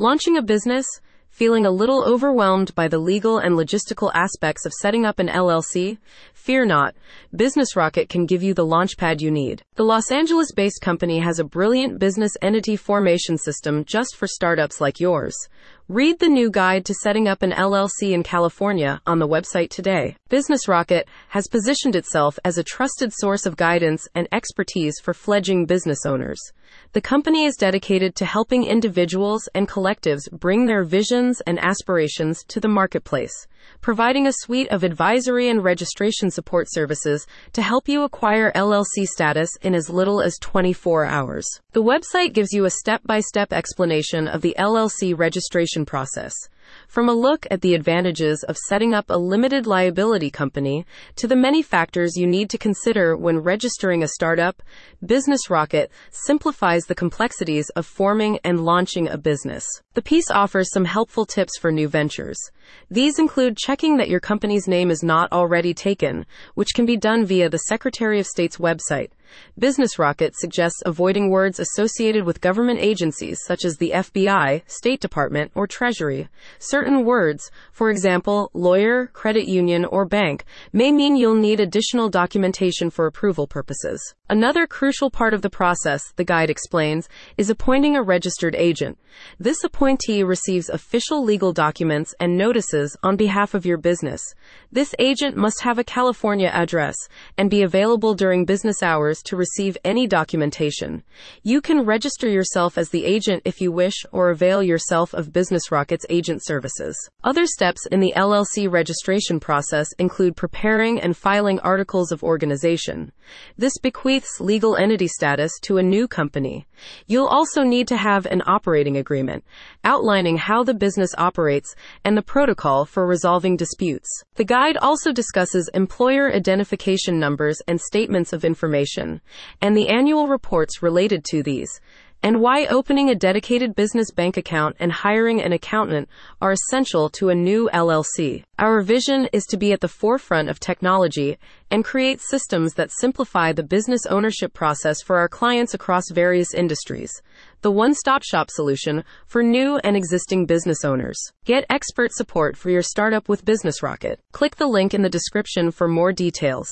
Launching a business? Feeling a little overwhelmed by the legal and logistical aspects of setting up an LLC? Fear not. Business Rocket can give you the launchpad you need. The Los Angeles based company has a brilliant business entity formation system just for startups like yours. Read the new guide to setting up an LLC in California on the website today. Business Rocket has positioned itself as a trusted source of guidance and expertise for fledgling business owners. The company is dedicated to helping individuals and collectives bring their visions and aspirations to the marketplace, providing a suite of advisory and registration support services to help you acquire LLC status in as little as 24 hours. The website gives you a step by step explanation of the LLC registration process. From a look at the advantages of setting up a limited liability company to the many factors you need to consider when registering a startup, Business Rocket simplifies the complexities of forming and launching a business. The piece offers some helpful tips for new ventures. These include checking that your company's name is not already taken, which can be done via the Secretary of State's website. Business Rocket suggests avoiding words associated with government agencies such as the FBI, State Department, or Treasury. Certain words, for example, lawyer, credit union, or bank, may mean you'll need additional documentation for approval purposes. Another crucial part of the process, the guide explains, is appointing a registered agent. This appointee receives official legal documents and notices on behalf of your business. This agent must have a California address and be available during business hours to receive any documentation. You can register yourself as the agent if you wish or avail yourself of Business Rocket's agent services. Other steps in the LLC registration process include preparing and filing articles of organization. This bequeaths legal entity status to a new company. You'll also need to have an operating agreement outlining how the business operates and the protocol for resolving disputes. The guide also discusses employer identification numbers and statements of information and the annual reports related to these and why opening a dedicated business bank account and hiring an accountant are essential to a new LLC. Our vision is to be at the forefront of technology and create systems that simplify the business ownership process for our clients across various industries. The one stop shop solution for new and existing business owners. Get expert support for your startup with Business Rocket. Click the link in the description for more details.